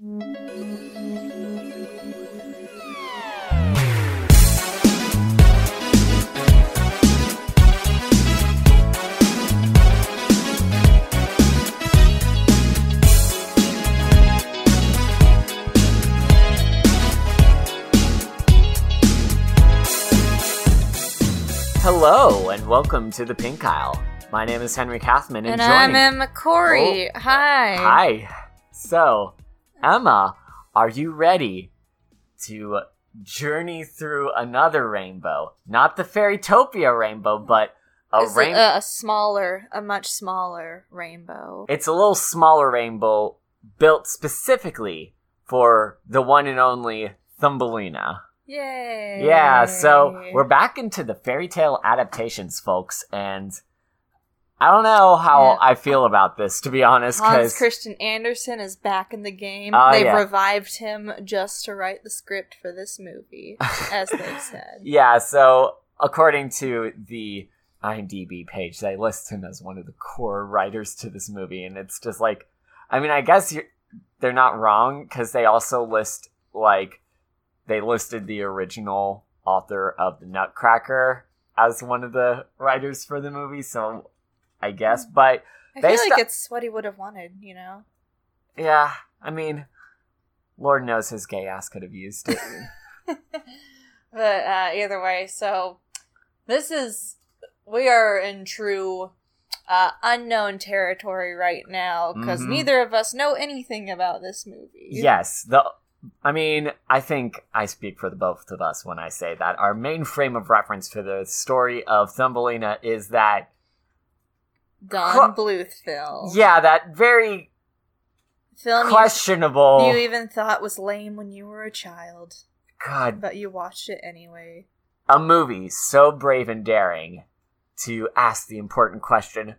Hello and welcome to the Pink Aisle. My name is Henry Kathman, and, And I'm joining. Emma Corry. Oh. Hi. Hi. So, Emma, are you ready to journey through another rainbow? Not the Fairytopia rainbow, but a rainbow. a, a smaller, a much smaller rainbow. It's a little smaller rainbow built specifically for the one and only Thumbelina. Yay. Yeah, so we're back into the fairy tale adaptations, folks, and I don't know how Yeah. I feel about this, to be honest, Hans because Christian Andersen is back in the game. Oh, They've yeah. revived him just to write the script for this movie, as they said. yeah, so according to the IMDb page, they list him as one of the core writers to this movie, and it's just like, I mean, I guess you're, they're not wrong because they also list like they listed the original author of the Nutcracker as one of the writers for the movie, so I guess, but I feel like sta- it's what he would have wanted, you know? yeah, I mean, Lord knows his gay ass could have used it. but uh, either way, so this is we are in true uh, unknown territory right now because Mhm. neither of us know anything about this movie. Yes, the I mean, I think I speak for the both of us when I say that our main frame of reference for the story of Thumbelina is that Don Huh. Bluth film. yeah, that very film you, questionable you even thought was lame when you were a child, god, but you watched it anyway. a movie so brave and daring to ask the important question,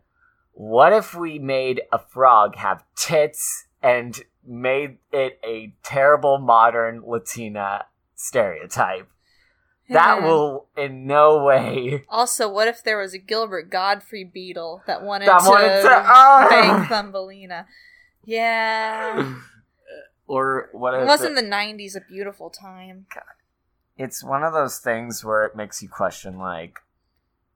what if we made a frog have tits and made it a terrible modern Latina stereotype? That will in no way Also, what if there was a Gilbert Gottfried beetle that wanted That to, wanted to- Ah! bang Thumbelina? Yeah. or what It if wasn't the 90s a beautiful time? it's one of those things where it makes you question like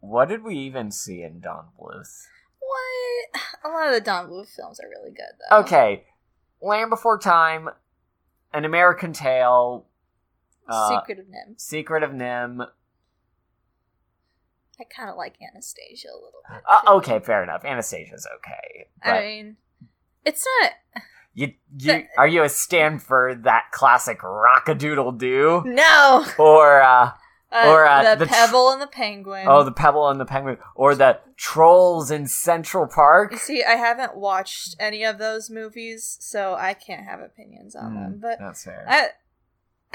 what did we even see in Don Bluth? What? A lot of the Don Bluth films are really good, though. Okay, Land Before Time, An American Tale, uh, Secret of NIMH. Secret of NIMH. I kind of like Anastasia a little bit. Uh, okay, fair enough. Anastasia's okay. But I mean, it's not. you, you are you a stand for that classic rockadoodle doo No! or uh, Uh, Or, uh, the, the tr- Pebble and the Penguin. oh the Pebble and the Penguin or the Trolls in Central Park? You see, I haven't watched any of those movies, so I can't have opinions on Mm, them. But that's fair. I,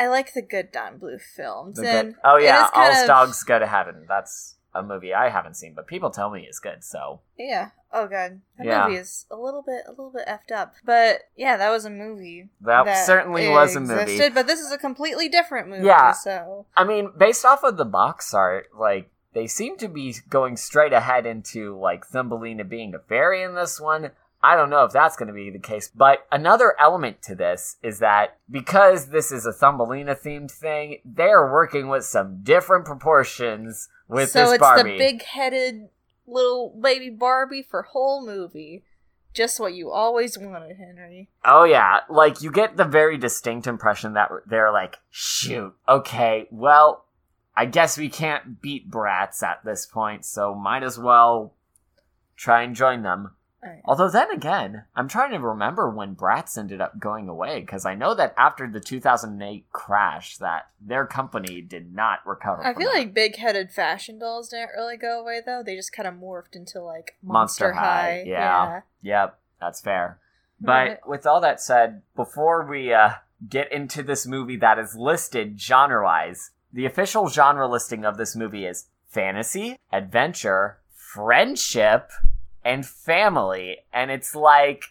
I like the good Don Bluth films. The and good- oh yeah, of- Dogs Go to Heaven. That's a movie I haven't seen, but people tell me it's good. So Yeah. Oh god, that Yeah. movie is a little bit, a little bit effed up. But yeah, that was a movie. that, certainly was a movie. existed, But this is a completely different movie. Yeah. So I mean, based off of the box art, like they seem to be going straight ahead into like Thumbelina being a fairy in this one. I don't know if that's going to be the case, but another element to this is that because this is a Thumbelina themed thing, they are working with some different proportions with this Barbie. so it's the big-headed little baby Barbie for whole movie. Just what you always wanted, Henry. Oh yeah, like you get the very distinct impression that they're like, shoot, okay, well, I guess we can't beat Bratz at this point, so might as well try and join them. Alright. Although then again, I'm trying to remember when Bratz ended up going away because I know that after the 2008 crash, that their company did not recover. I feel that. like big-headed fashion dolls didn't really go away though. They just kind of morphed into like Monster Monster, High, High. yeah. Yep, that's fair. But Right. with all that said, before we uh, get into this movie that is listed genre wise, the official genre listing of this movie is fantasy, adventure, friendship, and family. And it's like,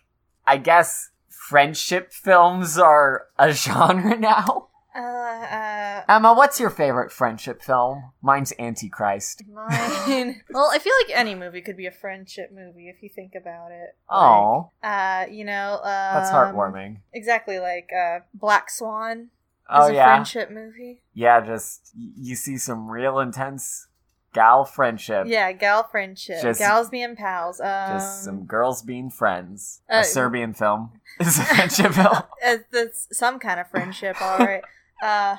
I guess friendship films are a genre now. Uh, uh, Emma, what's your favorite friendship film? Mine's Antichrist. mine. well, I feel like any movie could be a friendship movie if you think about it. Oh, Like, uh, you know, um, that's heartwarming. Exactly, like uh, Black Swan is Oh a yeah, friendship movie. yeah. Just you see some real intense gal friendship. Yeah, gal friendship, Just- gals being pals. Um, Just some girls being friends. uh, a Serbian film is a friendship film. uh, that's some kind of friendship, all right. Uh,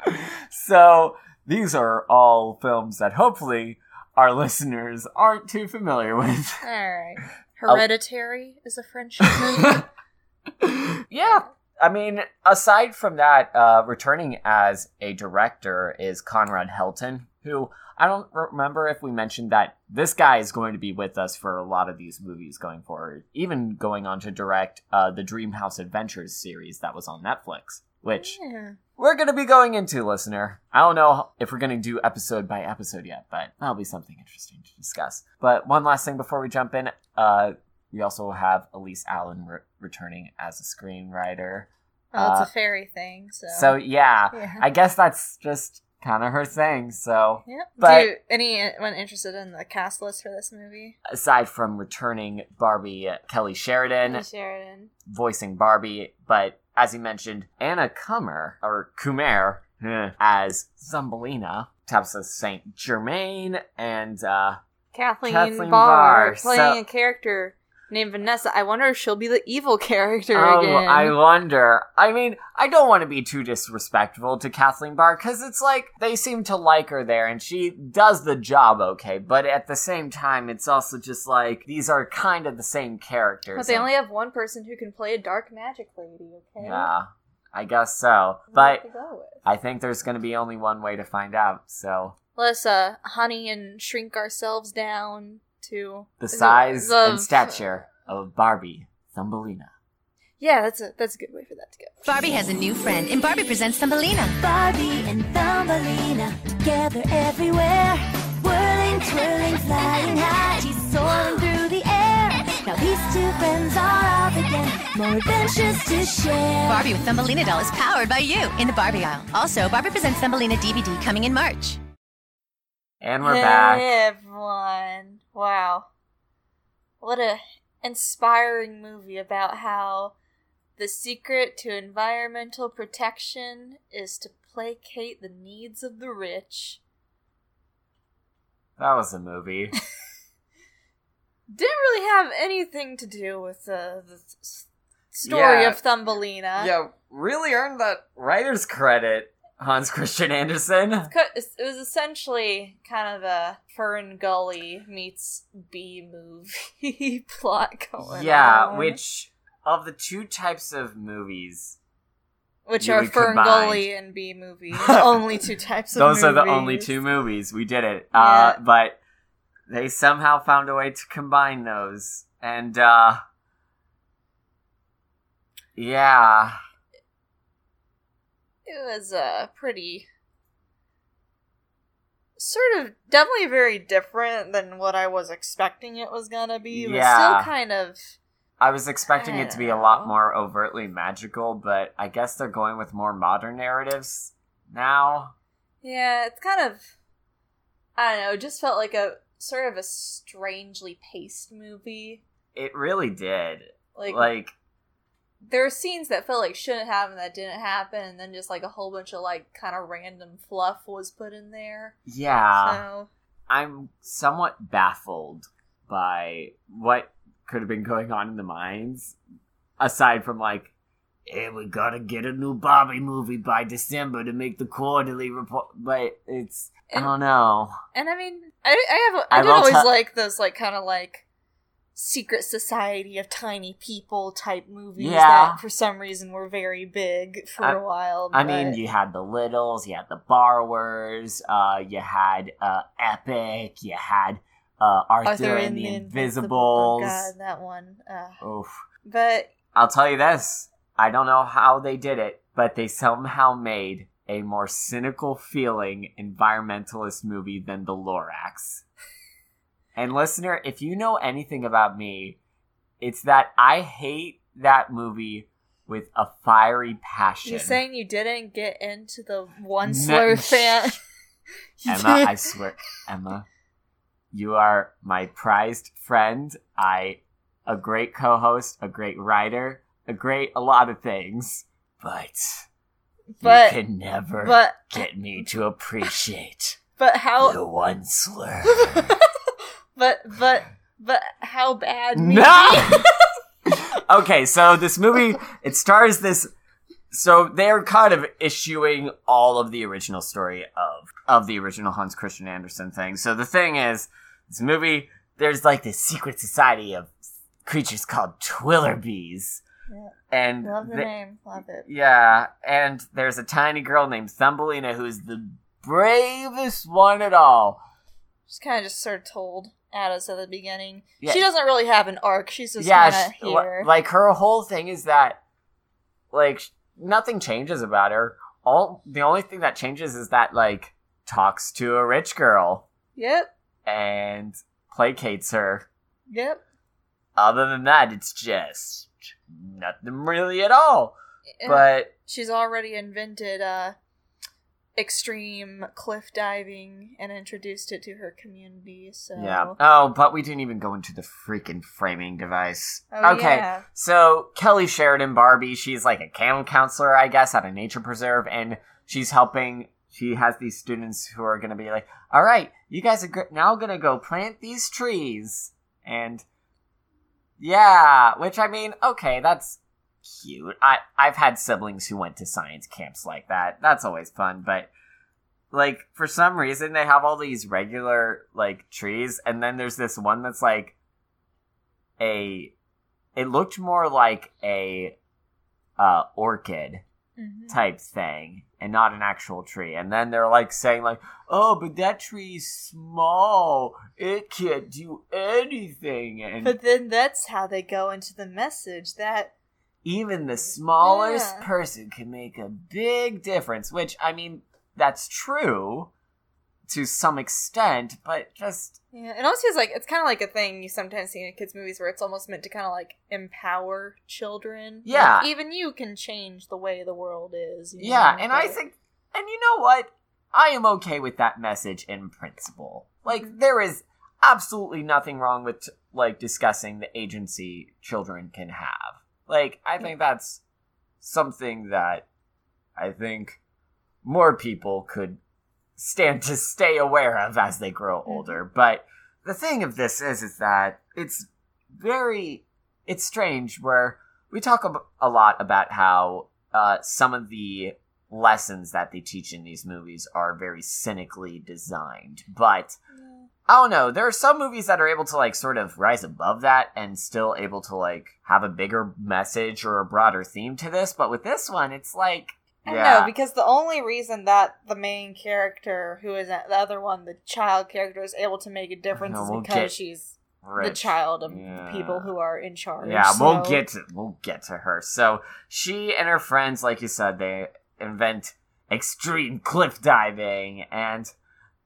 so these are all films that hopefully our listeners aren't too familiar with. all right. Hereditary is a friendship movie. yeah. I mean, aside from that, uh, returning as a director is Conrad Helton, who I don't remember if we mentioned that this guy is going to be with us for a lot of these movies going forward, even going on to direct uh, the Dreamhouse Adventures series that was on Netflix, which yeah. we're going to be going into, listener. I don't know if we're going to do episode by episode yet, but that'll be something interesting to discuss. But one last thing before we jump in, uh, we also have Elise Allen re- returning as a screenwriter. Well, it's Uh, a fairy thing, so. So yeah, yeah. I guess that's just kind of her thing. So Yep. but- Do you, anyone interested in the cast list for this movie? aside from returning Barbie uh, Kelly Sheridan Kelly Sheridan. voicing Barbie, but as you mentioned, Anna Cummer or Kumer as Thumbelina, Tabitha Saint Germain, and uh, Kathleen, Kathleen Barr, Barr, playing so- a character named Vanessa. I wonder if she'll be the evil character oh, again. I wonder. I mean, I don't want to be too disrespectful to Kathleen Barr because it's like they seem to like her there, and she does the job okay. But at the same time, it's also just like these are kind of the same characters. but they and- only have one person who can play a dark magic lady. Okay. yeah, I guess so. But to go with. I think there's going to be only one way to find out. So Let's uh, honey and shrink ourselves down to the size the- and stature of Barbie Thumbelina. Yeah, that's a that's a good way for that to go. Barbie has a new friend, and Barbie presents Thumbelina. Barbie and Thumbelina together everywhere. Whirling, twirling, flying high. She's soaring through the air. Now these two friends are off again. More adventures to share. Barbie with Thumbelina doll is powered by you in the Barbie aisle. Also, Barbie presents Thumbelina DVD coming in March. And we're hey, back. everyone! Wow, what a inspiring movie about how the secret to environmental protection is to placate the needs of the rich. That was a movie. Didn't really have anything to do with the, the story Yeah. of Thumbelina. yeah, really earned that writer's credit, Hans Christian Andersen. It was essentially kind of a Fern Gully meets B movie plot going Yeah, on. which of the two types of movies, which are Fern. Gully and B movie. only two types of those are the only two movies we did it. Uh, but they somehow found a way to combine those, and uh, yeah, It was uh, pretty. Sort of, definitely very different than what I was expecting it was gonna be. But Yeah. still kind of. I was expecting it to be a lot more overtly magical, but I guess they're going with more modern narratives now. Yeah, it's kind of. I don't know, it just felt like a sort of a strangely paced movie. It really did. Like, Like, there are scenes that felt like shouldn't happen that didn't happen, and then just like a whole bunch of like kind of random fluff was put in there. yeah, so I'm somewhat baffled by what could have been going on in the minds, aside from like, hey, we gotta get a new Barbie movie by December to make the quarterly report. But it's, I don't know. And I mean, I, I have I, I did always tell- like those like kind of like secret society of tiny people type movies Yeah. that for some reason were very big for I- a while. I mean, you had the Littles, you had the Borrowers, uh, you had uh, Epic, you had uh, Arthur, and the, Invisibles. Oh god, that one. Uh, Oof. but I'll tell you this. I don't know how they did it, but they somehow made a more cynical feeling environmentalist movie than The Lorax. And listener, if you know anything about me, it's that I hate that movie with a fiery passion. You're saying you didn't get into the one slur fan? Emma. I swear, Emma, you are my prized friend. I, a great co-host, a great writer, a great a lot of things, but, But- you can never but get me to appreciate but how the one slur. but but but how bad me No. okay, so this movie it stars this. So they're kind of issuing all of the original story of of the original Hans Christian Andersen thing. So the thing is, this movie there's like this secret society of creatures called Twillerbees, Yeah. and love the they- name love it yeah, and there's a tiny girl named Thumbelina who's the bravest one at all. She's kind of just sort of told at us at the beginning. Yeah. She doesn't really have an arc. She's just yeah, kind of here. like her whole thing is that like nothing changes about her. All the only thing that changes is that like talks to a rich girl yep, and placates her. yep. Other than that, it's just nothing really at all. And But she's already invented uh, extreme cliff diving and introduced it to her community. So yeah. Oh, but we didn't even go into the freaking framing device. Oh, okay. yeah. So Kelly Sheridan Barbie, she's like a camp counselor, I guess, at a nature preserve, and she's helping. She has these students who are going to be like, "All right, you guys are now going to go plant these trees," and yeah, which I mean, okay, that's cute. I I've had siblings who went to science camps like that. That's always fun, but like for some reason they have all these regular like trees and then there's this one that's like a it looked more like a uh orchid Mhm. type thing and not an actual tree and then they're like saying like oh but that tree's small it can't do anything and But then that's how they go into the message that even the smallest Yeah. person can make a big difference which i mean that's true to some extent but just yeah, it almost feels like it's kind of like a thing you sometimes see in kids' movies where it's almost meant to kind of like empower children. Like, Yeah. even you can change the way the world is. yeah know, and i think and you know what i am okay with that message in principle like Mhm. there is absolutely nothing wrong with like discussing the agency children can have like i think that's something that i think more people could stand to stay aware of as they grow older. But the thing of this is is that it's very it's strange where we talk a lot about how uh, some of the lessons that they teach in these movies are very cynically designed. But. Oh, I don't know. There are some movies that are able to like sort of rise above that and still able to like have a bigger message or a broader theme to this. But with this one, it's like I don't yeah, know because the only reason that the main character, who is the other one, the child character, is able to make a difference know, is we'll because she's the child of Yeah. people who are in charge. Yeah, we'll get to we'll get to her. So she and her friends, like you said, they invent extreme cliff diving, and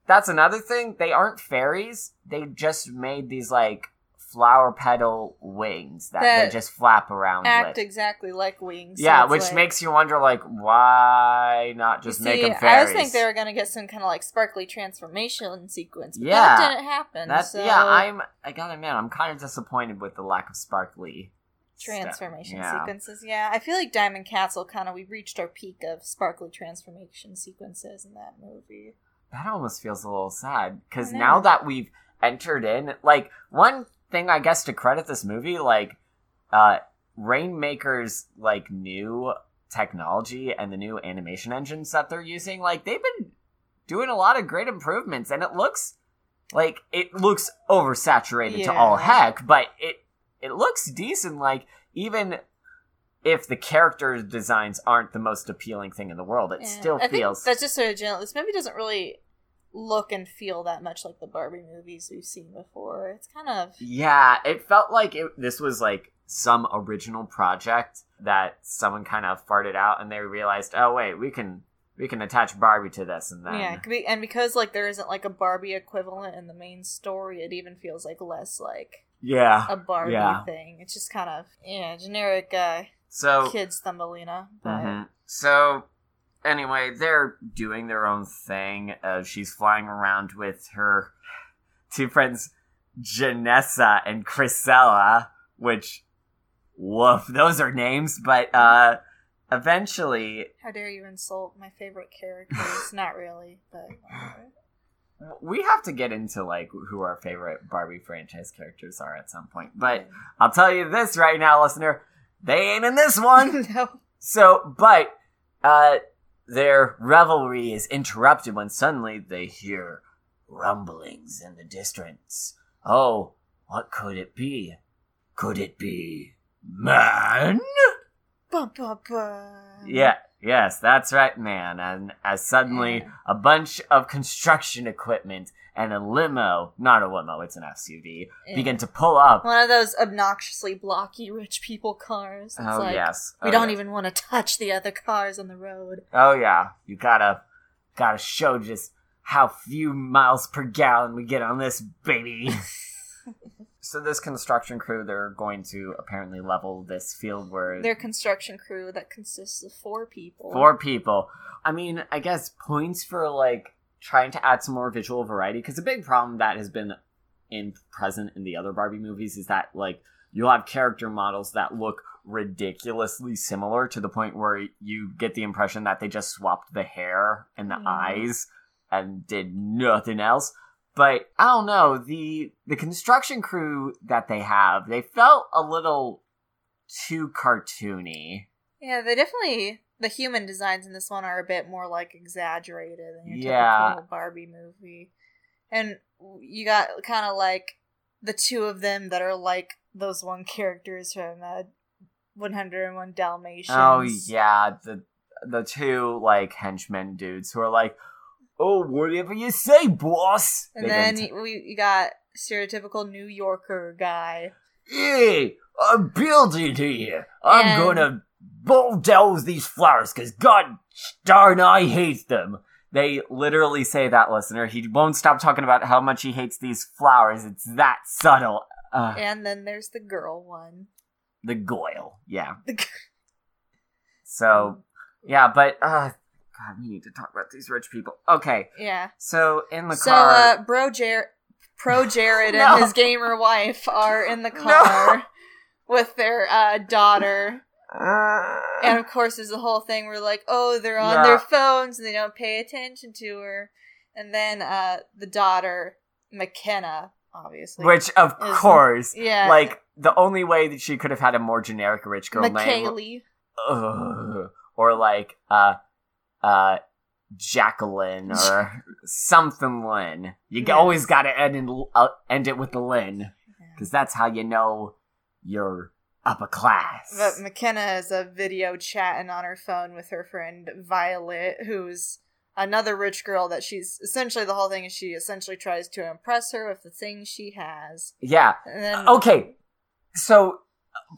that's another thing. They aren't fairies. They just made these like flower petal wings that, That they just flap around act with. exactly like wings. yeah, it's which like- makes you wonder, like, why not just You make see, them fairies? I was think they were gonna get some kind of like sparkly transformation sequence, but Yeah. that didn't happen. That's so yeah. I'm. I gotta admit, I'm kind of disappointed with the lack of sparkly transformation Yeah. sequences. Yeah, I feel like Diamond Castle kind of we reached our peak of sparkly transformation sequences in that movie. That almost feels a little sad because now that we've entered in, like one thing I guess to credit this movie, like uh Rainmaker's like new technology and the new animation engines that they're using, like they've been doing a lot of great improvements, and it looks like it looks oversaturated to all heck, but it it looks decent. Like even if the character designs aren't the most appealing thing in the world, it Yeah. still I feels that's just sort of general. This movie doesn't really look and feel that much like the Barbie movies we've seen before. It's kind of Yeah, it felt like it, this was like some original project that someone kind of farted out, and they realized, oh wait, we can we can attach Barbie to this, and then yeah, it could be- and because like there isn't like a Barbie equivalent in the main story, it even feels like less like yeah. a Barbie Yeah. thing. It's just kind of yeah, generic uh So kids Thumbelina, but Mhm. So, anyway, they're doing their own thing. Uh, she's flying around with her two friends, Janessa and Chrisella, which, woof, those are names, but uh, eventually how dare you insult my favorite characters? Not really, but we have to get into like who our favorite Barbie franchise characters are at some point. But I'll tell you this right now, listener, they ain't in this one. no. So, but uh, their revelry is interrupted when suddenly they hear rumblings in the distance. Oh, what could it be? Could it be man? Bum, bum, bum. Yeah, yes, that's right, man. And as suddenly a bunch of construction equipment and a limo, not a limo, it's an SUV, Yeah. begin to pull up. One of those obnoxiously blocky rich people cars. It's oh, like, yes. We Oh, don't yes. even want to touch the other cars on the road. Oh yeah, you gotta gotta show just how few miles per gallon we get on this baby. so this construction crew, they're going to apparently level this field where Their construction crew that consists of four people. four people. I mean, I guess points for like trying to add some more visual variety because the big problem that has been in present in the other Barbie movies is that like you'll have character models that look ridiculously similar to the point where you get the impression that they just swapped the hair and the Mhm. eyes and did nothing else. But I don't know, the the construction crew that they have, they felt a little too cartoony. Yeah, they definitely the human designs in this one are a bit more like exaggerated than your Yeah. typical Barbie movie. And you got kind of like the two of them that are like those one characters from uh, 101 Dalmatians. Oh yeah, the the two like henchmen dudes who are like, "Oh, whatever you say, boss." And They then didn't- we you got stereotypical New Yorker guy. hey, I'm building here. I'm And- gonna bulldoze these flowers because God darn, I hate them. They literally say that, listener. He won't stop talking about how much he hates these flowers. It's that subtle. Uh, And then there's the girl one. the Goyle, yeah. So, yeah, but uh, God, we need to talk about these rich people. Okay, yeah. so in the So, car. uh, bro Jared, pro Jared No. and his gamer wife are in the car with their uh, daughter. And of course, there's a whole thing where like, oh, they're on Yeah. their phones and they don't pay attention to her. And then uh, the daughter, McKenna, obviously, Which, of is- course, yeah, like the only way that she could have had a more generic rich girl name, McKaylee. Ugh. or like uh, uh, Jacqueline or something Lynn. You always got to end in, uh, end it with the Lynn because that's how you know you're upper class. But McKenna is a video chatting on her phone with her friend Violet, who's another rich girl that she's essentially the whole thing is she essentially tries to impress her with the things she has. yeah. Then Okay. So,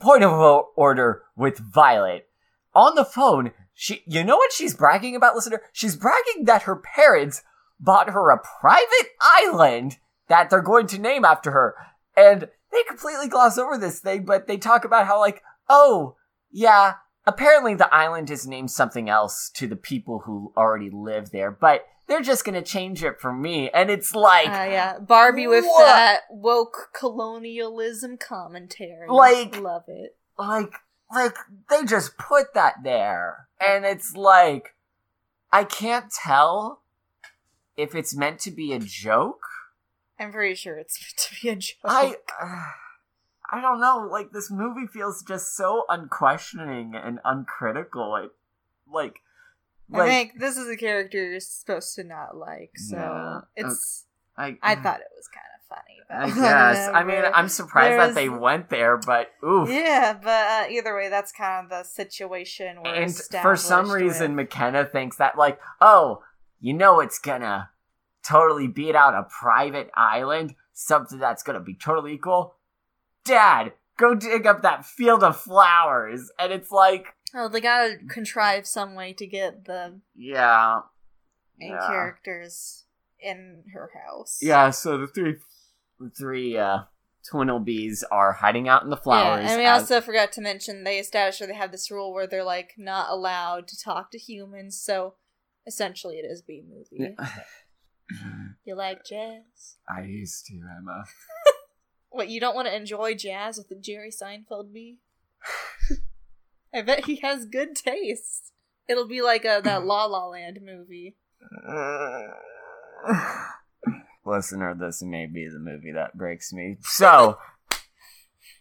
point of order with Violet. On the phone, she, you know what she's bragging about, listener? She's bragging that her parents bought her a private island that they're going to name after her. And they completely gloss over this thing, but they talk about how, like, oh, yeah, apparently the island is named something else to the people who already live there, but they're just gonna change it for me. And it's like, Uh, yeah, Barbie with What? that woke colonialism commentary. Like- love it. like like they just put that there and it's like i can't tell if it's meant to be a joke I'm pretty sure it's meant to be a joke. i uh, i don't know like this movie feels just so unquestioning and uncritical it like I like think this is a character you're supposed to not like, so Yeah. Uh, it's. I, I mm. thought it was kind of funny. I but guess. I mean. I'm surprised that they went there, but oof. Yeah, but uh, either way, that's kind of the situation. And for some reason with. mckenna thinks that like oh you know it's gonna totally beat out a private island something that's gonna be totally equal dad go dig up that field of flowers and it's like oh, they gotta contrive some way to get the yeah main Yeah. characters in her house. yeah so the three the three uh Twillerbees are hiding out in the flowers. Yeah, and we as- also forgot to mention they established that they have this rule where they're like not allowed to talk to humans. So essentially, it is B movie. You like jazz? I used to, Emma. What you don't want to enjoy jazz with the Jerry Seinfeld bee? I bet he has good taste. It'll be like a, that La La Land movie. Listener, this may be the movie that breaks me. So,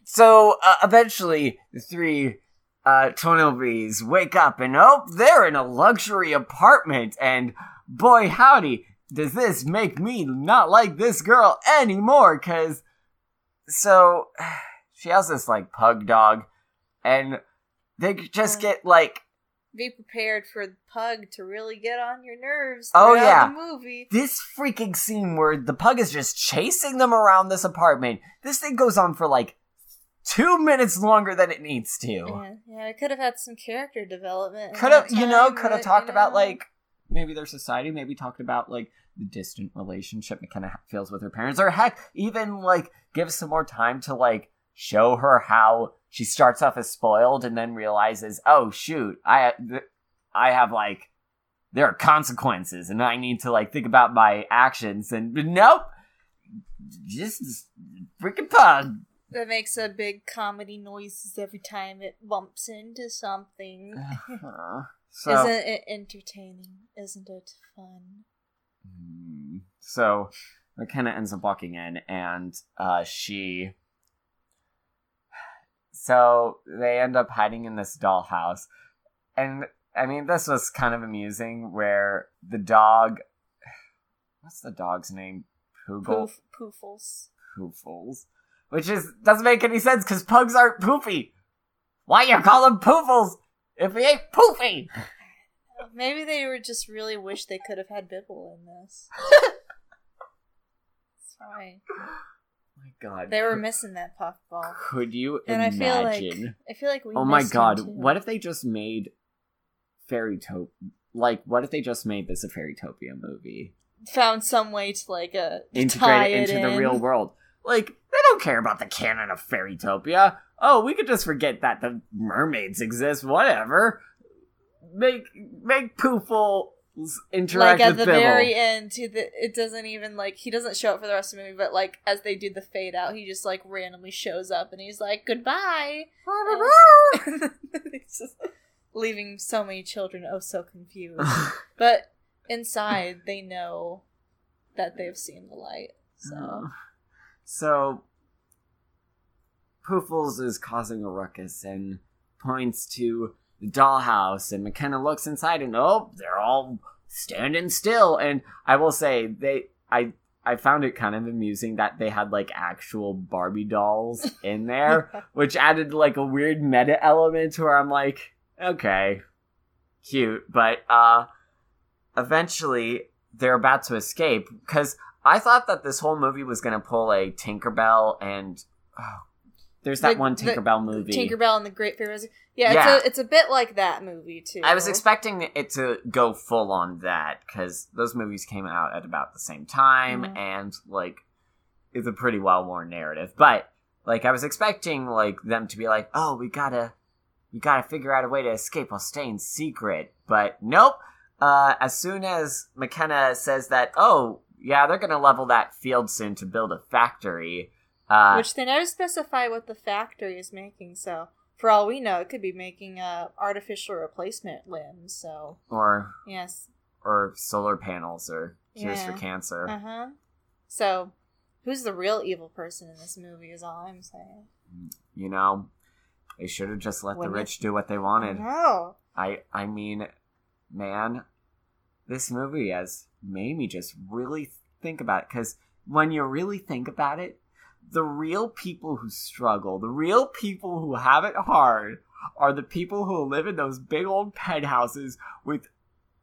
so uh, eventually, the three uh, Twillerbees wake up and oh, they're in a luxury apartment, and boy howdy, does this make me not like this girl anymore? Cause so she has this like pug dog, and they just get like Be prepared for the pug to really get on your nerves. Oh, yeah. the movie. this freaking scene where the pug is just chasing them around this apartment. This thing goes on for like two minutes longer than it needs to. Yeah, yeah, it could have had some character development. Could have, you know, could have talked you about like maybe their society, maybe talked about like the distant relationship McKenna feels with her parents, or heck, even like give some more time to like show her how she starts off as spoiled and then realizes, oh shoot, I I have like there are consequences and I need to like think about my actions and nope, just freaking pug. that makes a big comedy noises every time it bumps into something. Uh, so Isn't it entertaining? Isn't it fun? Hmm. So McKenna ends up walking in, and uh, she. So they end up hiding in this dollhouse, and I mean this was kind of amusing. Where the dog, what's the dog's name? Poogle. Poof, poofles. Poofles, which is doesn't make any sense because pugs aren't poofy. Why you call them Poofles if he ain't poofy? Maybe they were just really wish they could have had Bibble in this. Sorry. my God, They were missing that puffball. Could you And I feel like I feel like we oh my god, what if they just made Fairy Top like what if they just made this a Fairytopia movie? found some way to like uh Integrate it it into the in. real world. Like, they don't care about the canon of Fairytopia. Oh, we could just forget that the mermaids exist, whatever. Make make Poofle interact like at the Bibble. very end to the it doesn't even like he doesn't show up for the rest of the movie but like as they do the fade out he just like randomly shows up and he's like goodbye He's just leaving so many children oh so confused but inside they know that they've seen the light so So, Poofles is causing a ruckus and points to the dollhouse, and McKenna looks inside, and oh, they're all standing still. And I will say, they, I, I found it kind of amusing that they had like actual Barbie dolls in there, which added like a weird meta element to where I'm like, okay, cute, but uh, eventually they're about to escape because I thought that this whole movie was gonna pull a Tinkerbell and oh, there's that The- one the- Tinkerbell movie. Tinkerbell and the Great Fairy Rose- yeah, Yeah. it's a it's a bit like that movie too I was expecting it to go full on that because those movies came out at about the same time Mhm. and like it's a pretty well worn narrative. But like I was expecting like them to be like, oh, we gotta we gotta figure out a way to escape while staying secret. But nope. Uh, as soon as McKenna says that, oh yeah, they're gonna level that field soon to build a factory. Uh, Which they never specify what the factory is making, so for all we know, it could be making uh, artificial replacement limbs. So or yes, or solar panels or cures for cancer. uh huh. So who's the real evil person in this movie? Is all I'm saying. You know, they should have just let the Women. rich do what they wanted. No, I I mean, man, this movie has made me just really think about it because when you really think about it, the real people who struggle, the real people who have it hard, are the people who live in those big old penthouses with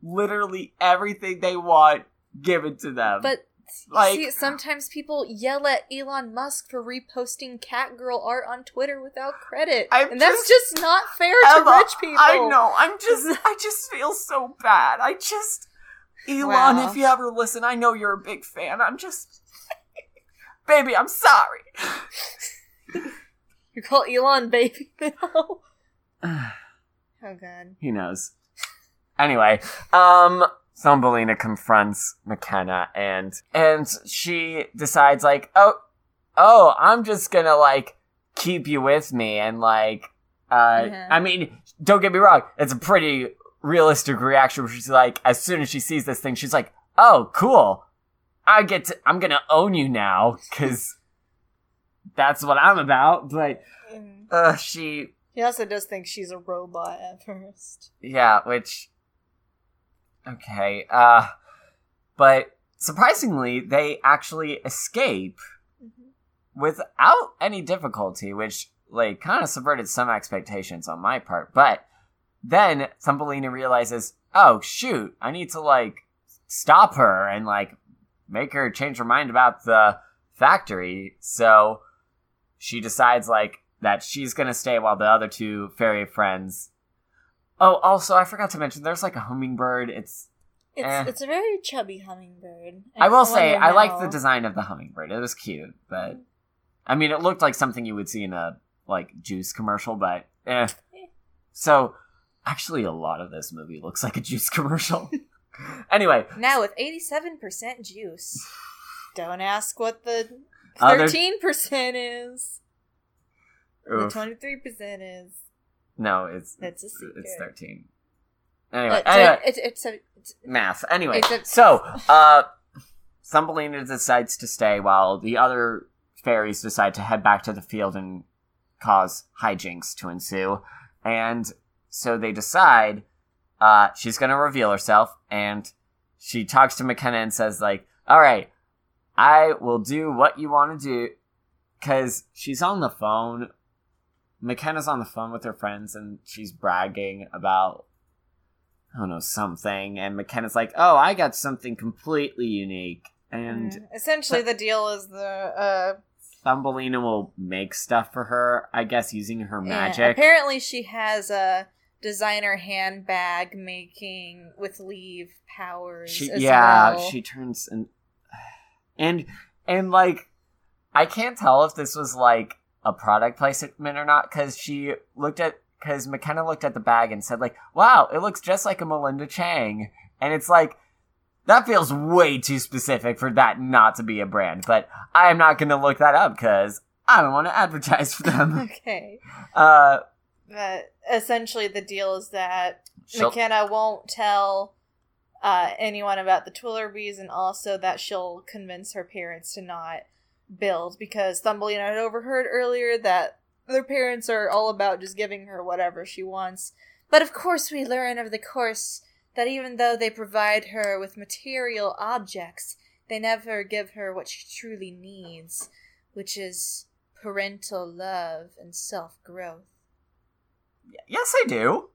literally everything they want given to them. but. Like- see, sometimes people yell at Elon Musk for reposting catgirl art on Twitter without credit, I'm and that's just- just not fair to Emma, rich people. I know. I'm just. I just feel so bad. I just. Elon, Wow. if you ever listen, I know you're a big fan. I'm just. Baby, I'm sorry. You call Elon baby now? oh god. he knows. Anyway, um, Thumbelina confronts McKenna and and she decides like, oh, oh, I'm just gonna like keep you with me and like, uh, Yeah. I mean, don't get me wrong, it's a pretty realistic reaction. Where she's like, as soon as she sees this thing, she's like, oh, cool, I get to, I'm gonna own you now because that's what I'm about. But Mm. uh, she He also does think she's a robot at first. Yeah, which okay. Uh but surprisingly, they actually escape without any difficulty, which like kind of subverted some expectations on my part. But then Thumbelina realizes, "Oh shoot, I need to like stop her and like make her change her mind about the factory." So she decides like that she's going to stay while the other two fairy friends Oh, also, I forgot to mention there's like a hummingbird. It's It's Eh. it's a very chubby hummingbird. I will say I like the design of the hummingbird. It was cute, but I mean, it looked like something you would see in a like juice commercial. But eh. So actually, a lot of this movie looks like a juice commercial. anyway, Now with eighty-seven percent juice. Don't ask what the thirteen percent is. The twenty-three percent is. no, it's That's a it's thirteen. Anyway, Uh, anyway, it's, it's, it's math. Anyway, a- so uh, Thumbelina decides to stay while the other fairies decide to head back to the field and cause hijinks to ensue. And so they decide uh, she's going to reveal herself, and she talks to McKenna and says, like, all right, I will do what you want to do, because she's on the phone. McKenna's on the phone with her friends, and she's bragging about I don't know, something. And McKenna's like, oh, I got something completely unique. And Mm. essentially the deal is the uh Thumbelina will make stuff for her, I guess, using her magic. apparently she has a designer handbag making with leave powers. she, yeah, well. she turns and and and like I can't tell if this was like a product placement or not because she looked at because McKenna looked at the bag and said like, "Wow, it looks just like a Melinda Chang," and it's like that feels way too specific for that not to be a brand. But I am not going to look that up because I don't want to advertise for them. Okay. uh, But essentially the deal is that she'll- McKenna won't tell uh, anyone about the Twillerbees, and also that she'll convince her parents to not build because Thumbelina had overheard earlier that their parents are all about just giving her whatever she wants. But of course, we learn over the course that even though they provide her with material objects, they never give her what she truly needs, which is parental love and self growth. Yes, I do.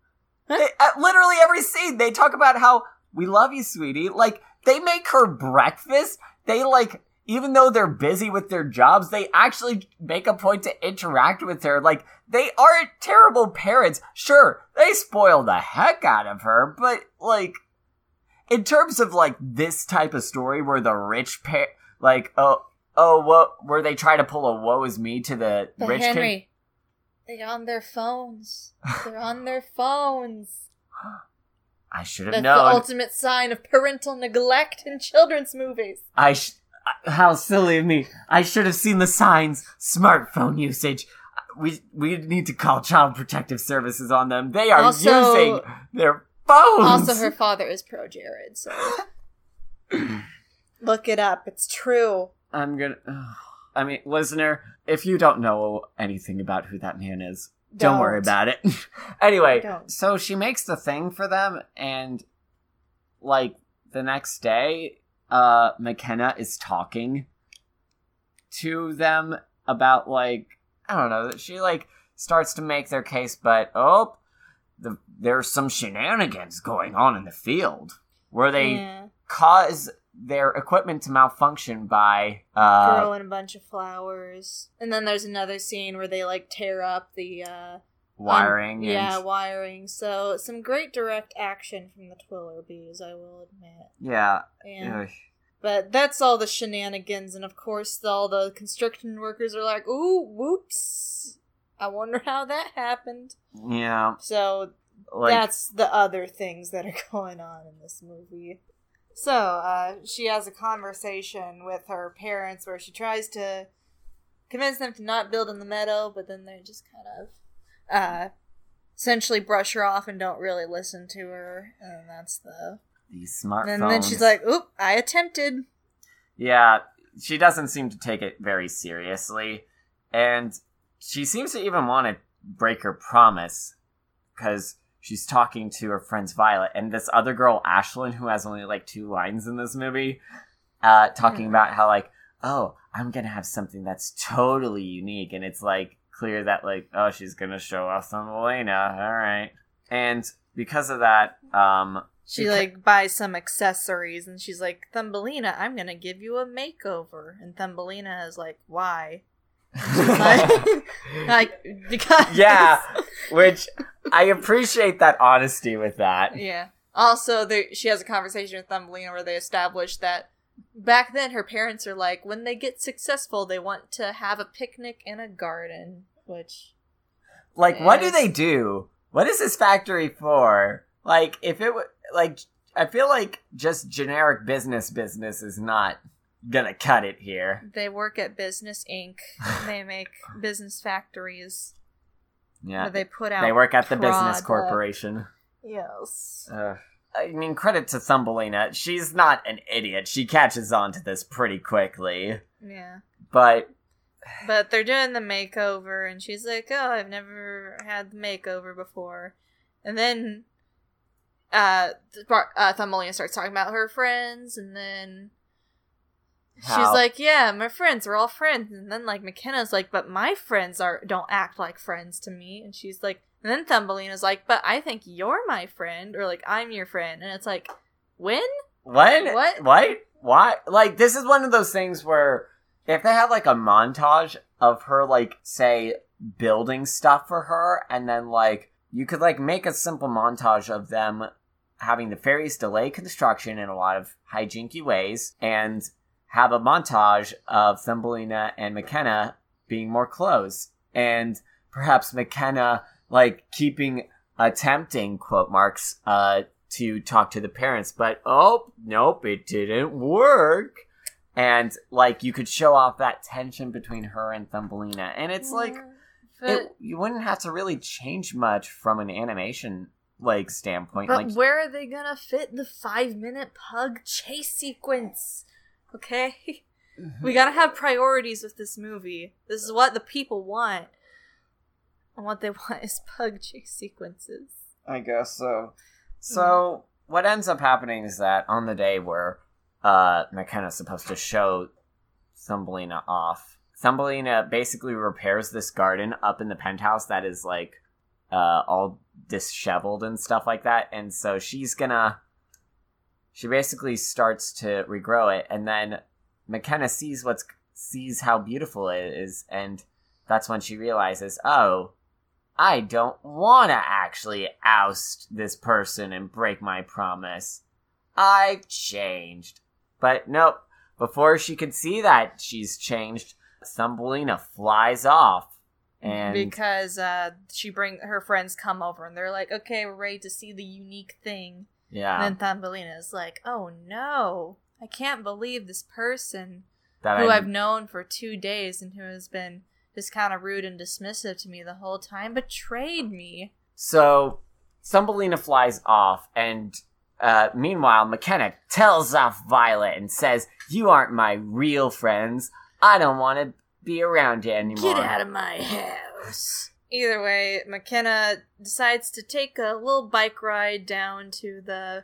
Huh? They, at literally every scene, they talk about how we love you, sweetie. Like they make her breakfast. They like, even though they're busy with their jobs, they actually make a point to interact with her. Like they aren't terrible parents. Sure, they spoil the heck out of her, but like, in terms of like this type of story where the rich pair, like, oh, oh, what, where they try to pull a woe is me to the But rich kid. They're on their phones. They're on their phones. I should have That's known. the ultimate sign of parental neglect in children's movies. I sh- uh, how silly of me. I should have seen the signs. Smartphone usage. Uh, we we need to call child protective services on them. They are Also- using their phones. Also, her father is pro Jared, so look it up. It's true. I'm gonna. I mean, listener, if you don't know anything about who that man is, don't, worry Don't. about it. anyway, Don't. so she makes the thing for them, and like the next day, uh, McKenna is talking to them about like I don't know. That she like starts to make their case, but oh, the, there's some shenanigans going on in the field where they Yeah. cause their equipment to malfunction by uh Throw in a bunch of flowers, and then there's another scene where they like tear up the uh, wiring. Um, yeah, and, wiring. So some great direct action from the Twillerbees, I will admit. yeah. And ugh. But that's all the shenanigans, and of course, all the construction workers are like, "Ooh, whoops! I wonder how that happened." Yeah, So like that's the other things that are going on in this movie. So, uh, she has a conversation with her parents where she tries to convince them to not build in the meadow, but then they just kind of uh, essentially brush her off and don't really listen to her. And that's the. these smartphones. And then she's like, oop, I attempted. Yeah, she doesn't seem to take it very seriously. And she seems to even want to break her promise because she's talking to her friends Violet and this other girl, Ashlyn, who has only like two lines in this movie, uh, talking Mhm. about how, like, oh, I'm going to have something that's totally unique. And it's like clear that, like, oh, she's going to show off Thumbelina. All right. And because of that, um, She like buys some accessories and she's like, Thumbelina, I'm gonna give you a makeover. And Thumbelina is like, why? like, like because yeah, which I appreciate that honesty with that. yeah. Also, there, she has a conversation with Thumbelina where they establish that back then her parents are like, when they get successful, they want to have a picnic in a garden, which Like, what do they do? What is this factory for? Like, if it would, like, I feel like just generic business business is not gonna cut it here. they work at Business Inc. they make business factories Yeah, they put out. they work at the business corporation. Yes. Uh, I mean, credit to Thumbelina. She's not an idiot. She catches on to this pretty quickly. Yeah. But But they're doing the makeover, and she's like, "Oh, I've never had the makeover before." And then, uh, uh Thumbelina starts talking about her friends, and then she's like, "Yeah, my friends, we're all friends." And then like McKenna's like, "But my friends are don't act like friends to me," and she's like, and then Thumbelina's like, "But I think you're my friend, or like I'm your friend," and it's like, when? When? What? What? Why? Like, this is one of those things where if they had like a montage of her, like, say, building stuff for her, and then like you could like make a simple montage of them having the fairies delay construction in a lot of hijinky ways, and have a montage of Thumbelina and McKenna being more close, and perhaps McKenna like keeping attempting quote marks uh to talk to the parents, but oh, nope, it didn't work. And like you could show off that tension between her and Thumbelina. And it's like But, it, you wouldn't have to really change much from an animation like standpoint. but like where are they gonna fit the five minute pug chase sequence? Okay? We gotta have priorities with this movie. This is what the people want. And what they want is pug chase sequences. I guess so. So what ends up happening is that on the day where uh McKenna's supposed to show Thumbelina off, Thumbelina basically repairs this garden up in the penthouse that is like uh all disheveled and stuff like that, and so she's gonna she basically starts to regrow it, and then McKenna sees what's sees how beautiful it is, and that's when she realizes, oh, I don't want to actually oust this person and break my promise. I've changed. But nope, before she could see that she's changed, Thumbelina flies off. And because uh she bring her friends come over and they're like, Okay, we're ready to see the unique thing. Yeah, And then Thumbelina is like, Oh no. I can't believe this person that who I- I've known for two days and who has been just kind of rude and dismissive to me the whole time betrayed me. So Thumbelina flies off, and uh, meanwhile, McKenna tells off Violet and says, "You aren't my real friends. I don't want to be around you anymore." Get out of my house. Either way, McKenna decides to take a little bike ride down to the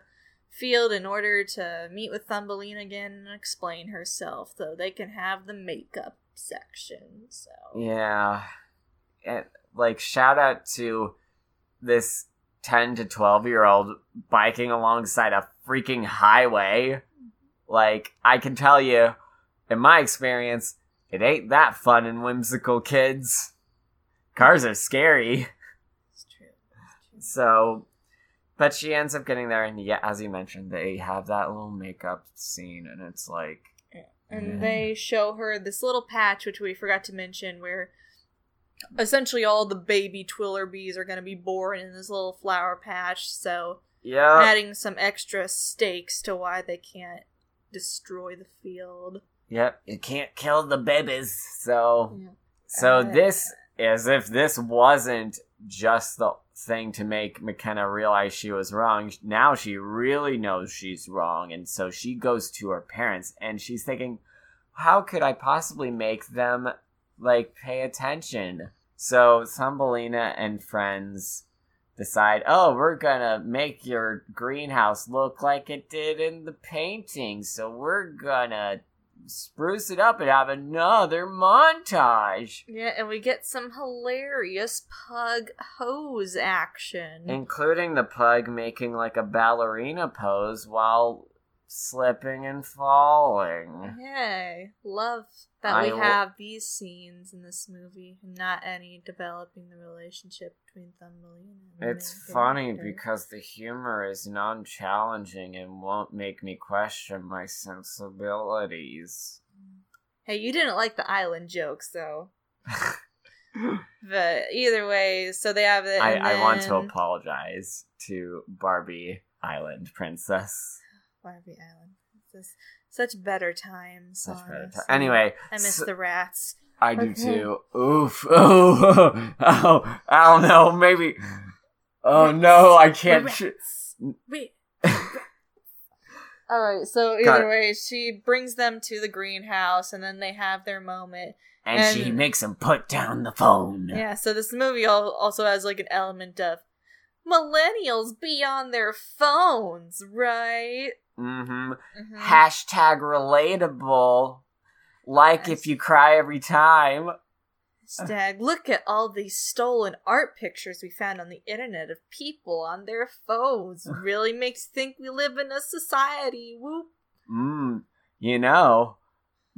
field in order to meet with Thumbelina again and explain herself, so they can have the makeup section. So Yeah. And, like, shout out to this 10 to 12 year old biking alongside a freaking highway. Like, I can tell you, in my experience, it ain't that fun and whimsical, kids. Cars are scary. it's true. So, But she ends up getting there, and yeah, as you mentioned, they have that little makeup scene, and it's like, and Yeah. they show her this little patch, which we forgot to mention, where essentially all the baby Twillerbees are going to be born in this little flower patch. So yeah, adding some extra stakes to why they can't destroy the field. yep, you can't kill the babies. So, Yeah. so Uh, this, as if this wasn't just the thing to make McKenna realize she was wrong. Now she really knows she's wrong, and so she goes to her parents, and she's thinking, how could I possibly make them like pay attention? So Thumbelina and friends decide, oh, we're gonna make your greenhouse look like it did in the painting. So we're gonna spruce it up and have another montage. Yeah, and we get some hilarious pug hose action. Including the pug making like a ballerina pose while slipping and falling. Yay. Love that I we have these scenes in this movie and not any developing the relationship between Thumbelina and It's funny character. because the humor is non challenging and won't make me question my sensibilities. Hey, you didn't like the island joke, so. But either way, so they have it. I, and I want to apologize to Barbie Island Princess. Barbie Island. This such better times. Such better honestly. Anyway, I miss so- the rats. I do Okay. too. Oof. Oh, oh, I don't know. Maybe. Oh no, I can't. Ch- Wait. All right. So either it. way, she brings them to the greenhouse, and then they have their moment. and, she makes him put down the phone. Yeah. So this movie also has like an element of millennials be on their phones, right? Mm-hmm. Mhm. Hashtag relatable. Like if you cry every time. Stag, look at all these stolen art pictures we found on the internet of people on their phones. Really makes think we live in a society. Whoop. Mm, you know,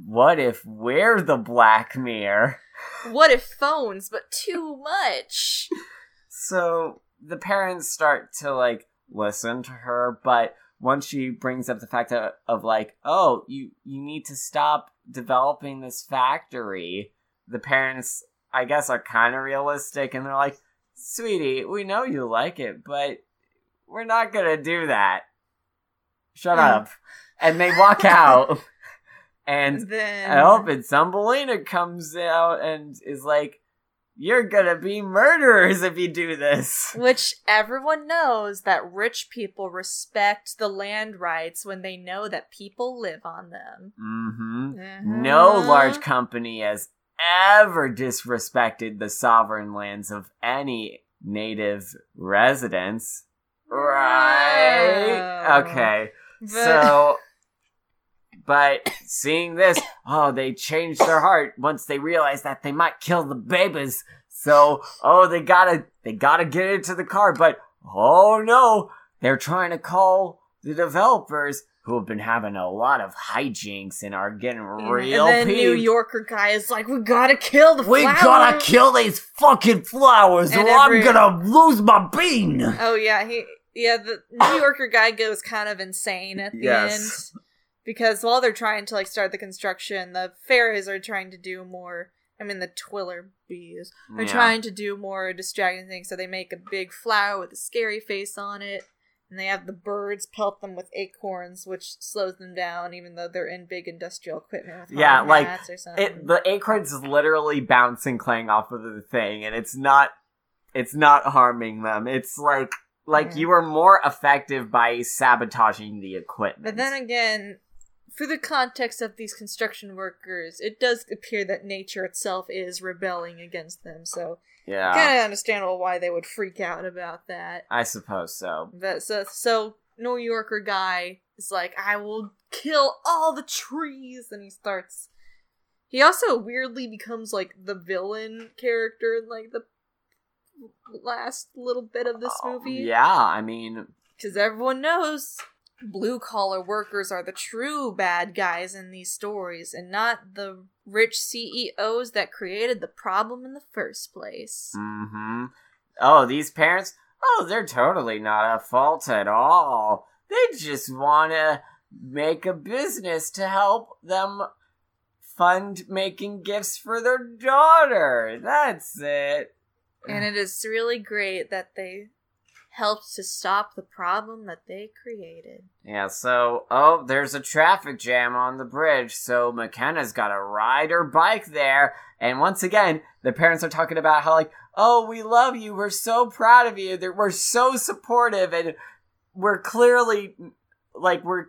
what if we're the Black Mirror? What if phones, but too much? So the parents start to like listen to her, but once she brings up the fact of, of like, oh, you you need to stop developing this factory, the parents, I guess, are kind of realistic, and they're like, sweetie, we know you like it, but we're not gonna do that. Shut up. And they walk out, and then I hope it's Thumbelina comes out and is like, "You're gonna be murderers if you do this." Which everyone knows that rich people respect the land rights when they know that people live on them. Mm-hmm. No Uh-huh. large company has ever disrespected the sovereign lands of any native residents. Right? Okay. But- So, but seeing this, oh, they changed their heart once they realized that they might kill the babies. So, oh, they gotta, they gotta get into the car. But oh no, they're trying to call the developers who have been having a lot of hijinks and are getting mm, real and then. New Yorker guy is like, "We gotta kill the flowers. we flowers." gotta kill these fucking flowers, And or every- I'm gonna lose my bean. Oh yeah, he yeah, the New Yorker guy goes kind of insane at the Yes. end. Because while they're trying to like start the construction, the fairies are trying to do more I mean the Twiller bees are Yeah. trying to do more distracting things, so they make a big flower with a scary face on it. And they have the birds pelt them with acorns, which slows them down, even though they're in big industrial equipment with Yeah, like, hats or something. It the acorns is literally bouncing clang off of the thing, and it's not it's not harming them. It's like like Yeah. you are more effective by sabotaging the equipment. But then again, for the context of these construction workers, it does appear that nature itself is rebelling against them. So yeah, kind of understandable why they would freak out about that. I suppose so. But so so New Yorker guy is like, I will kill all the trees, and he starts. He also weirdly becomes like the villain character in like the last little bit of this Oh, movie. yeah, I mean, Because everyone knows blue collar workers are the true bad guys in these stories and not the rich CEOs that created the problem in the first place. Mm-hmm. Oh, these parents. oh, they're totally not at fault at all. They just want to make a business to help them fund making gifts for their daughter. That's it. And it is really great that they helped to stop the problem that they created. Yeah, so, oh, there's a traffic jam on the bridge, so McKenna's got to ride her bike there. And once again, the parents are talking about how, like, oh, we love you, we're so proud of you, we're so supportive, and we're clearly, like, we're,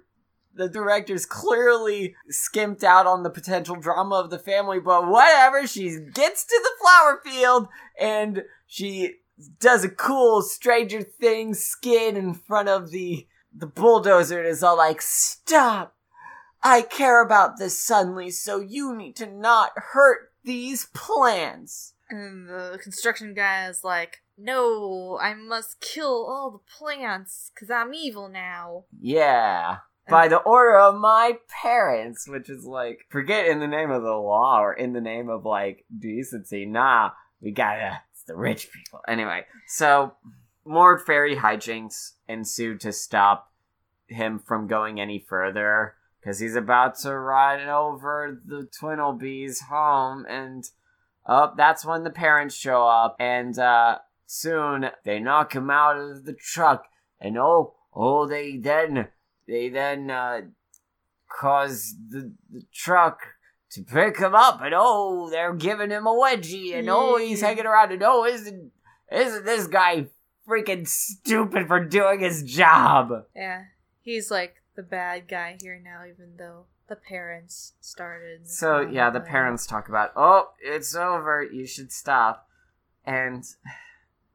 the director's clearly skimped out on the potential drama of the family, but whatever, she gets to the flower field, and she does a cool Stranger Things skit in front of the the bulldozer and is all like, "Stop! I care about this suddenly, so you need to not hurt these plants." And the construction guy is like, No, I must kill all the plants because I'm evil now. Yeah. By the order of my parents, which is like, forget in the name of the law or in the name of like decency. Nah, we gotta, the rich people. Anyway, so more fairy hijinks ensue to stop him from going any further because he's about to ride over the Twillerbees home and oh, that's when the parents show up and uh soon they knock him out of the truck and oh oh they then they then uh cause the, the truck to pick him up and oh they're giving him a wedgie and oh he's hanging around and oh isn't isn't this guy freaking stupid for doing his job Yeah, he's like the bad guy here now, even though the parents started. So yeah, the parents talk about, "Oh, it's over. You should stop," and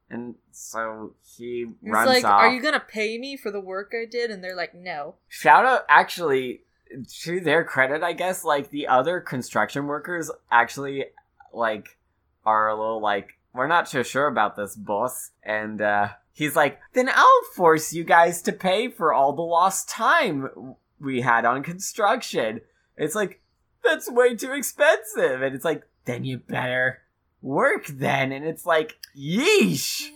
and so he He's runs like, off. "Are you gonna pay me for the work I did?" And they're like, "No." Shout out, actually, to their credit, I guess. Like the other construction workers, actually, like are a little like, "We're not so sure about this, boss," and uh he's like, "Then I'll force you guys to pay for all the lost time we had on construction." It's like that's way too expensive, and it's like, then you better work then, and it's like, yeesh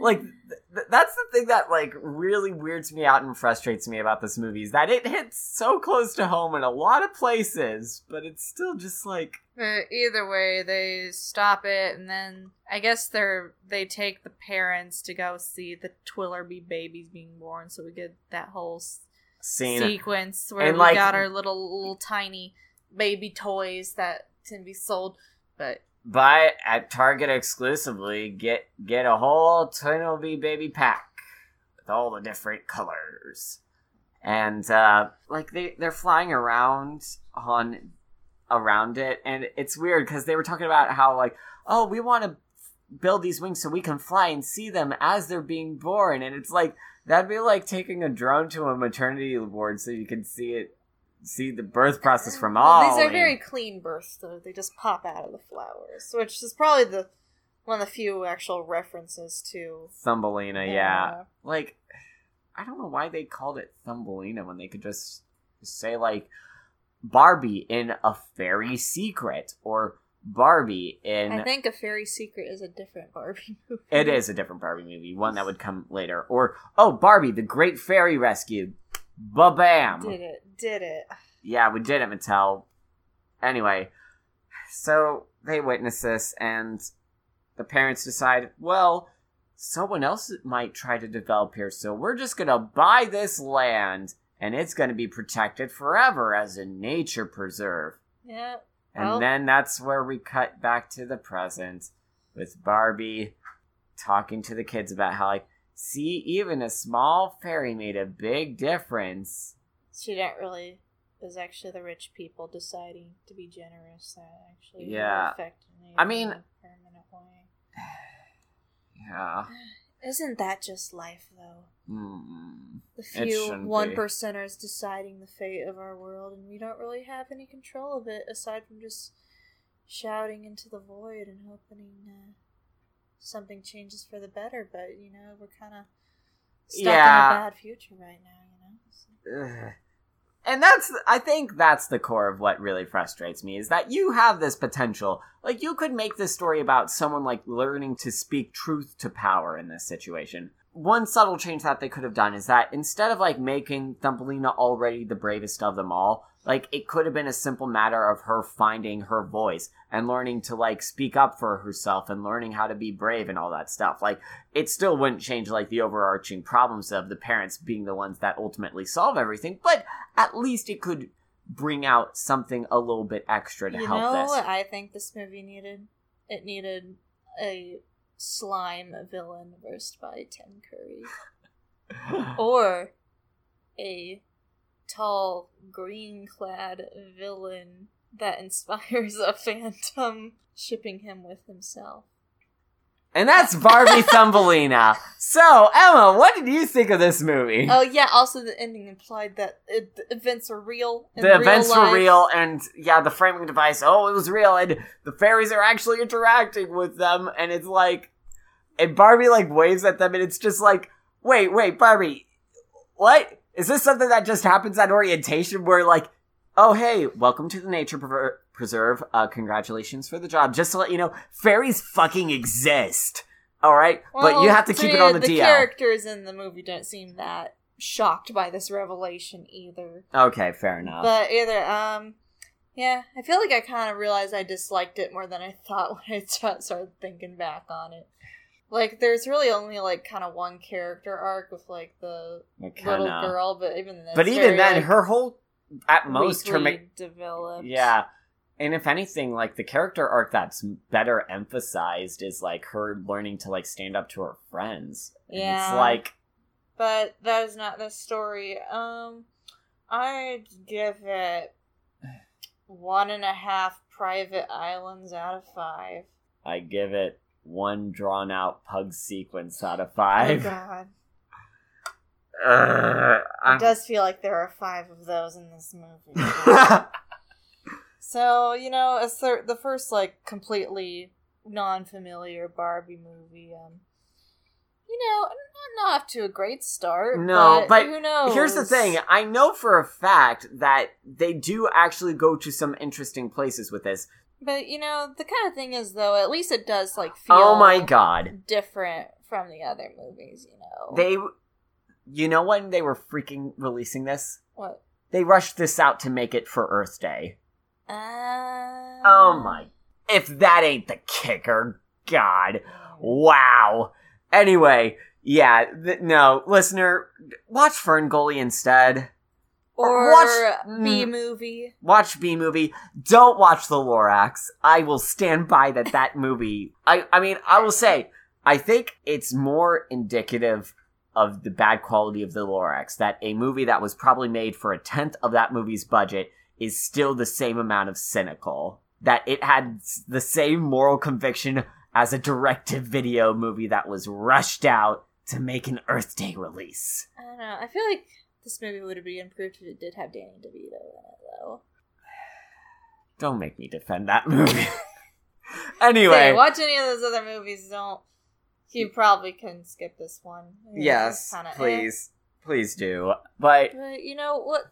like th- th- that's the thing that like really weirds me out and frustrates me about this movie is that it hits so close to home in a lot of places but it's still just like Uh, either way, they stop it, and then I guess they're they take the parents to go see the Twillerbee babies being born. So we get that whole s- scene sequence where And, we like- got our little little tiny baby toys that can be sold. But buy it at target exclusively get get a whole Twillerbee baby pack with all the different colors. And uh like they they're flying around on around it and it's weird because they were talking about how like oh we want to build these wings so we can fly and see them as they're being born and it's like that'd be like taking a drone to a maternity ward so you can see it see the birth process from all these are very clean births, though they just pop out of the flowers, which is probably the one of the few actual references to. Thumbelina, yeah. Like, I don't know why they called it Thumbelina when they could just say, like, Barbie in a fairy secret or Barbie in. I think a fairy secret is a different Barbie movie. It is a different Barbie movie, one that would come later. Or, oh, Barbie, the Great Fairy Rescue. Ba bam! Did it? Did it? Yeah, we did it, Mattel. Anyway, so they witness this, and the parents decide, well, someone else might try to develop here, so we're just gonna buy this land, and it's gonna be protected forever as a nature preserve. Yeah. And Well- then that's where we cut back to the present with Barbie talking to the kids about how, like, see, even a small fairy made a big difference. She didn't really. It was actually the rich people deciding to be generous that actually Yeah. affected me. I mean- in a permanent way. Yeah. Isn't that just life, though? Mm. The few one be. percenters deciding the fate of our world, and we don't really have any control of it aside from just shouting into the void and hoping uh, something changes for the better. But you know, we're kind of stuck Yeah. in a bad future right now. You know. So- and that's i think that's the core of what really frustrates me is that you have this potential like you could make this story about someone like learning to speak truth to power in this situation one subtle change that they could have done is that instead of like making thumbelina already the bravest of them all like it could have been a simple matter of her finding her voice and learning to like speak up for herself and learning how to be brave and all that stuff like it still wouldn't change like the overarching problems of the parents being the ones that ultimately solve everything but at least it could bring out something a little bit extra to you help know this what I think this movie needed? It needed a slime villain versed by Tim Curry. Or a tall, green clad villain that inspires a phantom shipping him with himself. and that's barbie thumbelina so emma what did you think of this movie Oh yeah, also the ending implied that it, the events are real. the real events life. were real and yeah the framing device oh it was real and the fairies are actually interacting with them and it's like and barbie like waves at them and it's just like wait wait barbie what is this something that just happens at orientation where like oh hey welcome to the nature Prever- preserve uh congratulations for the job just to let you know fairies fucking exist all right but you have to keep it on the, the DL characters in the movie don't seem that shocked by this revelation either. okay fair enough But either, um, yeah, I feel like I kind of realized I disliked it more than I thought when I started thinking back on it. Like, there's really only like kind of one character arc with like the little Kinda. girl, but even then, but even then like, her whole at most her ma- weakly developed. Yeah. And if anything, like the character arc that's better emphasized is like her learning to like stand up to her friends. And Yeah. It's like but that is not the story. Um, I'd give it one and a half private islands out of five. I give it one drawn out pug sequence out of Oh five. god. Ugh, It does feel like there are five of those in this movie. so, you know, a thir- the first, like, completely non familiar Barbie movie, um, you know, not, not off to a great start. No, but who knows? Here's the thing. I know for a fact that they do actually go to some interesting places with this. But, you know, the kind of thing is, though, at least it does, like, feel Oh my god. different from the other movies, you know. They you know when they were freaking releasing this? What? They rushed this out to make it for Earth Day. Uh, Oh my. If that ain't the kicker, God. Wow. Anyway, yeah, th- no, listener, watch Ferngully instead. Or watch- Bee mm. movie. Watch Bee Movie. Don't watch The Lorax. I will stand by that that movie. I I mean, I will say I think it's more indicative of the bad quality of The Lorax that a movie that was probably made for a tenth of that movie's budget is still the same amount of cynical. That it had the same moral conviction as a directive video movie that was rushed out to make an Earth Day release. I don't know. I feel like this movie would have been improved if it did have Danny DeVito in it, though. Don't make me defend that movie. anyway. Hey, watch any of those other movies. Don't. You probably can skip this one. Yes, eh. please, please do. But But you know what?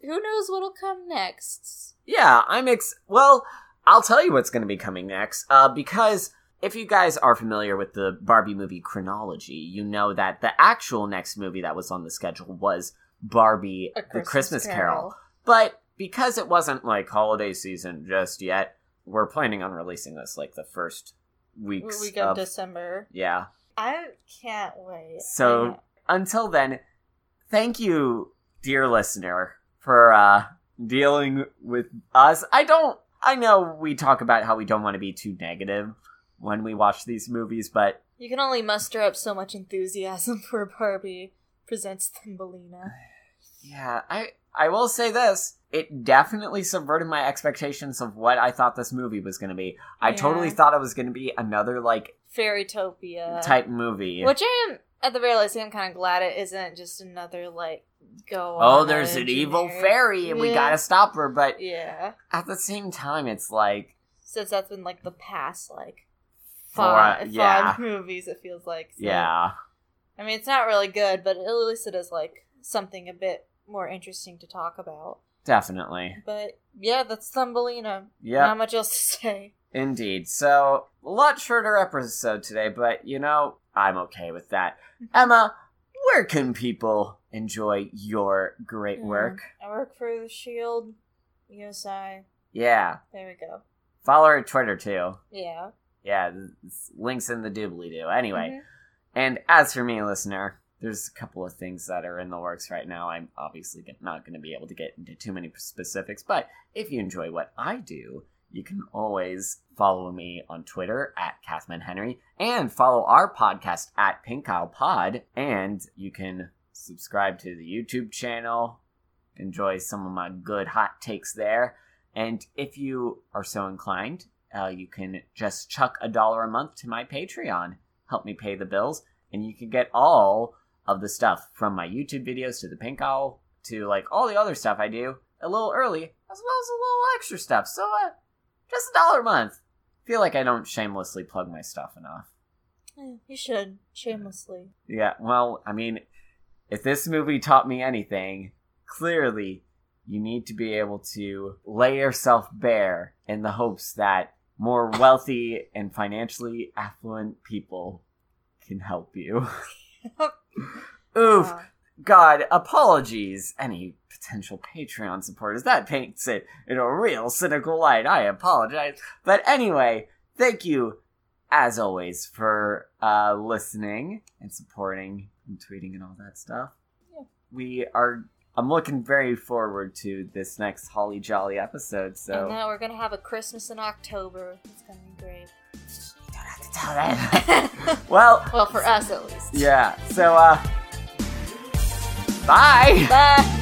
Who knows what'll come next? yeah, I'm ex. Well, I'll tell you what's going to be coming next. Uh, because if you guys are familiar with the Barbie movie chronology, you know that the actual next movie that was on the schedule was Barbie: A The Christmas Carol. But because it wasn't like holiday season just yet, we're planning on releasing this like the first weeks We got of December. yeah. I can't wait. So until then, thank you, dear listener, for uh dealing with us. I don't I know we talk about how we don't want to be too negative when we watch these movies, but you can only muster up so much enthusiasm for Barbie presents Thumbelina. Yeah, I I will say this. It definitely subverted my expectations of what I thought this movie was going to be. I Yeah. totally thought it was going to be another like Fairytopia type movie. Which I am, at the very least, I'm kind of glad it isn't just another, like, go oh, there's an evil fairy and we got to stop her, but Yeah. at the same time it's like Since that's been, like, the past, like, Four- five, yeah. five movies, it feels like. So, yeah. I mean, it's not really good, but at least it is, like, something a bit more interesting to talk about. Definitely. But yeah, that's Thumbelina. Yeah. Not much else to say. Indeed. So, a lot shorter episode today, but you know, I'm okay with that. Emma, where can people enjoy your great Mm, work? I work for the Shield, USI. Yeah. There we go. Follow her Twitter too. Yeah. Yeah, links in the doobly doo. Anyway, Mhm. and as for me, listener, there's a couple of things that are in the works right now. I'm obviously not going to be able to get into too many specifics, but if you enjoy what I do, you can always follow me on Twitter at Kathman Henry and follow our podcast at Pink Aisle Pod. And you can subscribe to the YouTube channel, enjoy some of my good hot takes there. And if you are so inclined, uh, you can just chuck a dollar a month to my Patreon, help me pay the bills, and you can get all of the stuff from my YouTube videos to the Pink Aisle to like all the other stuff I do a little early, as well as a little extra stuff. So, uh, just a dollar a month. feel like I don't shamelessly plug my stuff enough. Eh, You should shamelessly. Yeah, well, I mean, if this movie taught me anything, clearly you need to be able to lay yourself bare in the hopes that more wealthy and financially affluent people can help you. Oof. Wow. God, apologies. Any potential Patreon supporters. That paints it in a real cynical light. I apologize. But anyway, thank you, as always, for uh, listening and supporting and tweeting and all that stuff. Yeah. We are. I'm looking very forward to this next Holly Jolly episode. So And now we're gonna have a Christmas in October. It's gonna be great. Have to tell that. well, well, for us at least. yeah. So, uh, bye. Bye.